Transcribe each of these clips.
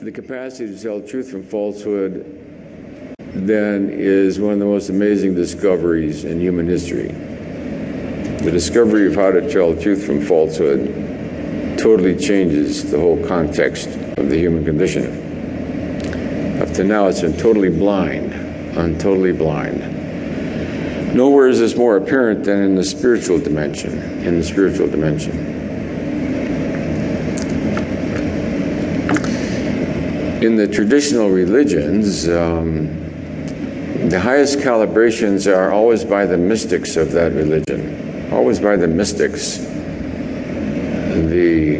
the capacity to tell truth from falsehood then is one of the most amazing discoveries in human history. The discovery of how to tell truth from falsehood totally changes the whole context of the human condition. Up to now, it's been totally blind, I'm totally blind. Nowhere is this more apparent than in the spiritual dimension. In the spiritual dimension. In the traditional religions, um, the highest calibrations are always by the mystics of that religion, always by the mystics. The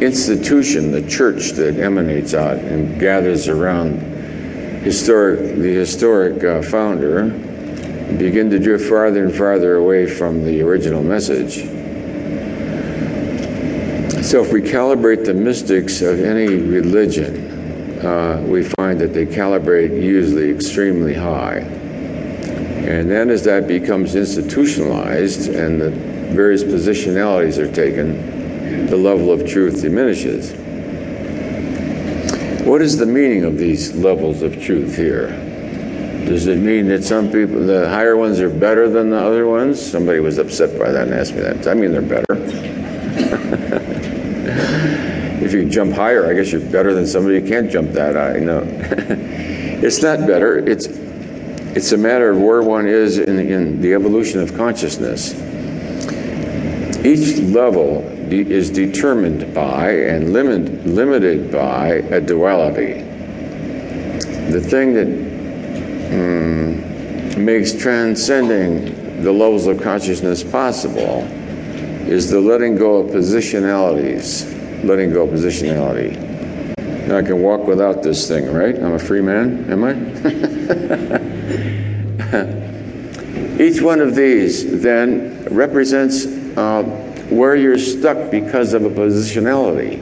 institution, the church that emanates out and gathers around historic, the historic uh, founder, begin to drift farther and farther away from the original message. So, if we calibrate the mystics of any religion, uh, we find that they calibrate usually extremely high. And then as that becomes institutionalized and the various positionalities are taken, the level of truth diminishes. What is the meaning of these levels of truth here? Does it mean that some people, the higher ones are better than the other ones? Somebody was upset by that and asked me that. I mean, they're better. if you jump higher, I guess you're better than somebody who can't jump that high. No, it's not better. It's it's a matter of where one is in, in the evolution of consciousness. Each level de- is determined by and limit, limited by a duality. The thing that mm, makes transcending the levels of consciousness possible is the letting go of positionalities letting go positionality. Now I can walk without this thing, right? I'm a free man, am I? Each one of these then represents uh, where you're stuck because of a positionality.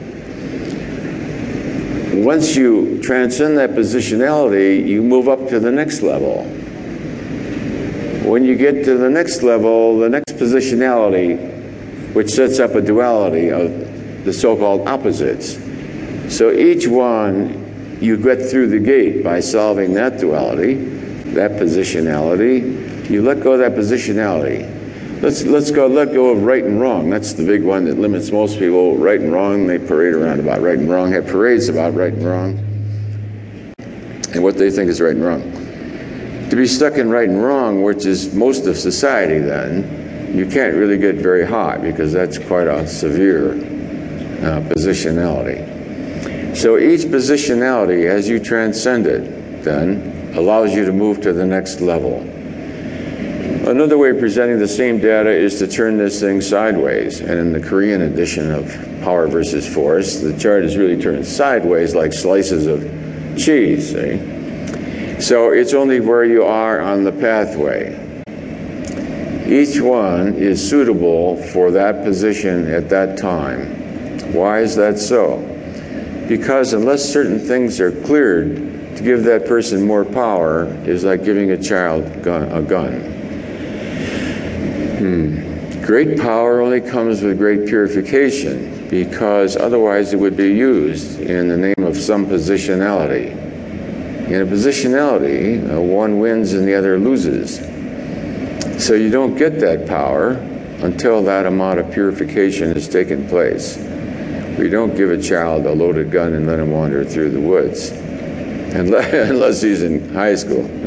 Once you transcend that positionality, you move up to the next level. When you get to the next level, the next positionality, which sets up a duality of the so called opposites. So each one, you get through the gate by solving that duality, that positionality. You let go of that positionality. Let's, let's go let go of right and wrong. That's the big one that limits most people. Right and wrong, they parade around about right and wrong, have parades about right and wrong, and what they think is right and wrong. To be stuck in right and wrong, which is most of society, then, you can't really get very high because that's quite a severe uh, positionality. So each positionality, as you transcend it, then allows you to move to the next level. Another way of presenting the same data is to turn this thing sideways. And in the Korean edition of Power versus Force, the chart is really turned sideways like slices of cheese, see? So it's only where you are on the pathway. Each one is suitable for that position at that time. Why is that so? Because unless certain things are cleared, to give that person more power is like giving a child a gun. Hmm. Great power only comes with great purification because otherwise it would be used in the name of some positionality. In a positionality, uh, one wins and the other loses. So you don't get that power until that amount of purification has taken place. We don't give a child a loaded gun and let him wander through the woods, unless he's in high school.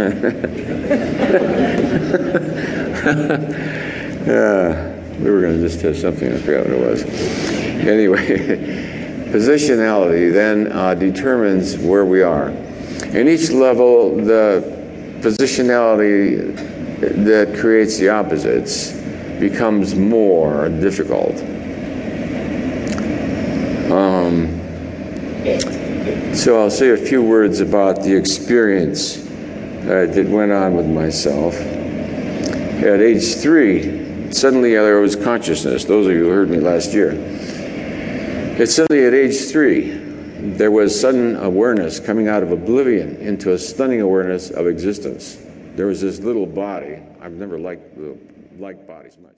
yeah, we were going to just test something, I forgot what it was. Anyway, positionality then uh, determines where we are. In each level, the positionality that creates the opposites becomes more difficult. So I'll say a few words about the experience uh, that went on with myself. At age three, suddenly there was consciousness. Those of you who heard me last year. It's suddenly at age three, there was sudden awareness coming out of oblivion into a stunning awareness of existence. There was this little body. I've never liked, liked bodies much.